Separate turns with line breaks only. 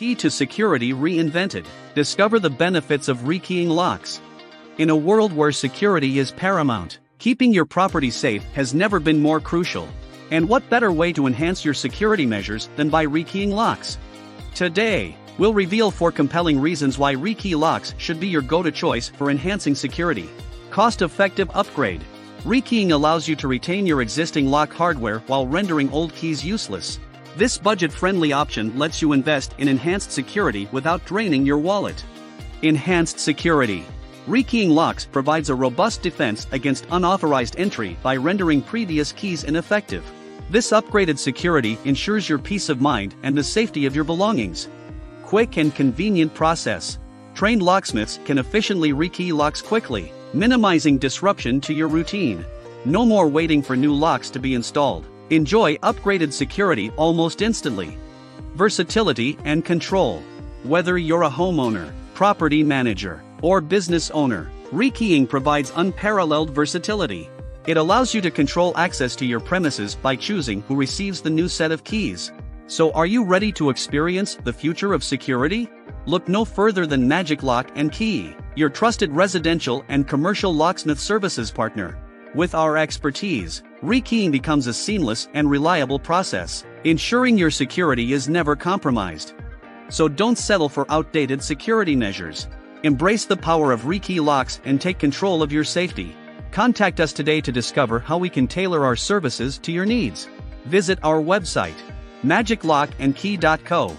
Key to security reinvented. Discover the benefits of rekeying locks. In a world where security is paramount, keeping your property safe has never been more crucial. And what better way to enhance your security measures than by rekeying locks? Today, we'll reveal four compelling reasons why rekey locks should be your go to choice for enhancing security. Cost effective upgrade. Rekeying allows you to retain your existing lock hardware while rendering old keys useless. This budget friendly option lets you invest in enhanced security without draining your wallet. Enhanced security. Rekeying locks provides a robust defense against unauthorized entry by rendering previous keys ineffective. This upgraded security ensures your peace of mind and the safety of your belongings. Quick and convenient process. Trained locksmiths can efficiently rekey locks quickly, minimizing disruption to your routine. No more waiting for new locks to be installed. Enjoy upgraded security almost instantly. Versatility and control. Whether you're a homeowner, property manager, or business owner, rekeying provides unparalleled versatility. It allows you to control access to your premises by choosing who receives the new set of keys. So, are you ready to experience the future of security? Look no further than Magic Lock and Key, your trusted residential and commercial locksmith services partner. With our expertise, rekeying becomes a seamless and reliable process, ensuring your security is never compromised. So don't settle for outdated security measures. Embrace the power of rekey locks and take control of your safety. Contact us today to discover how we can tailor our services to your needs. Visit our website, magiclockandkey.co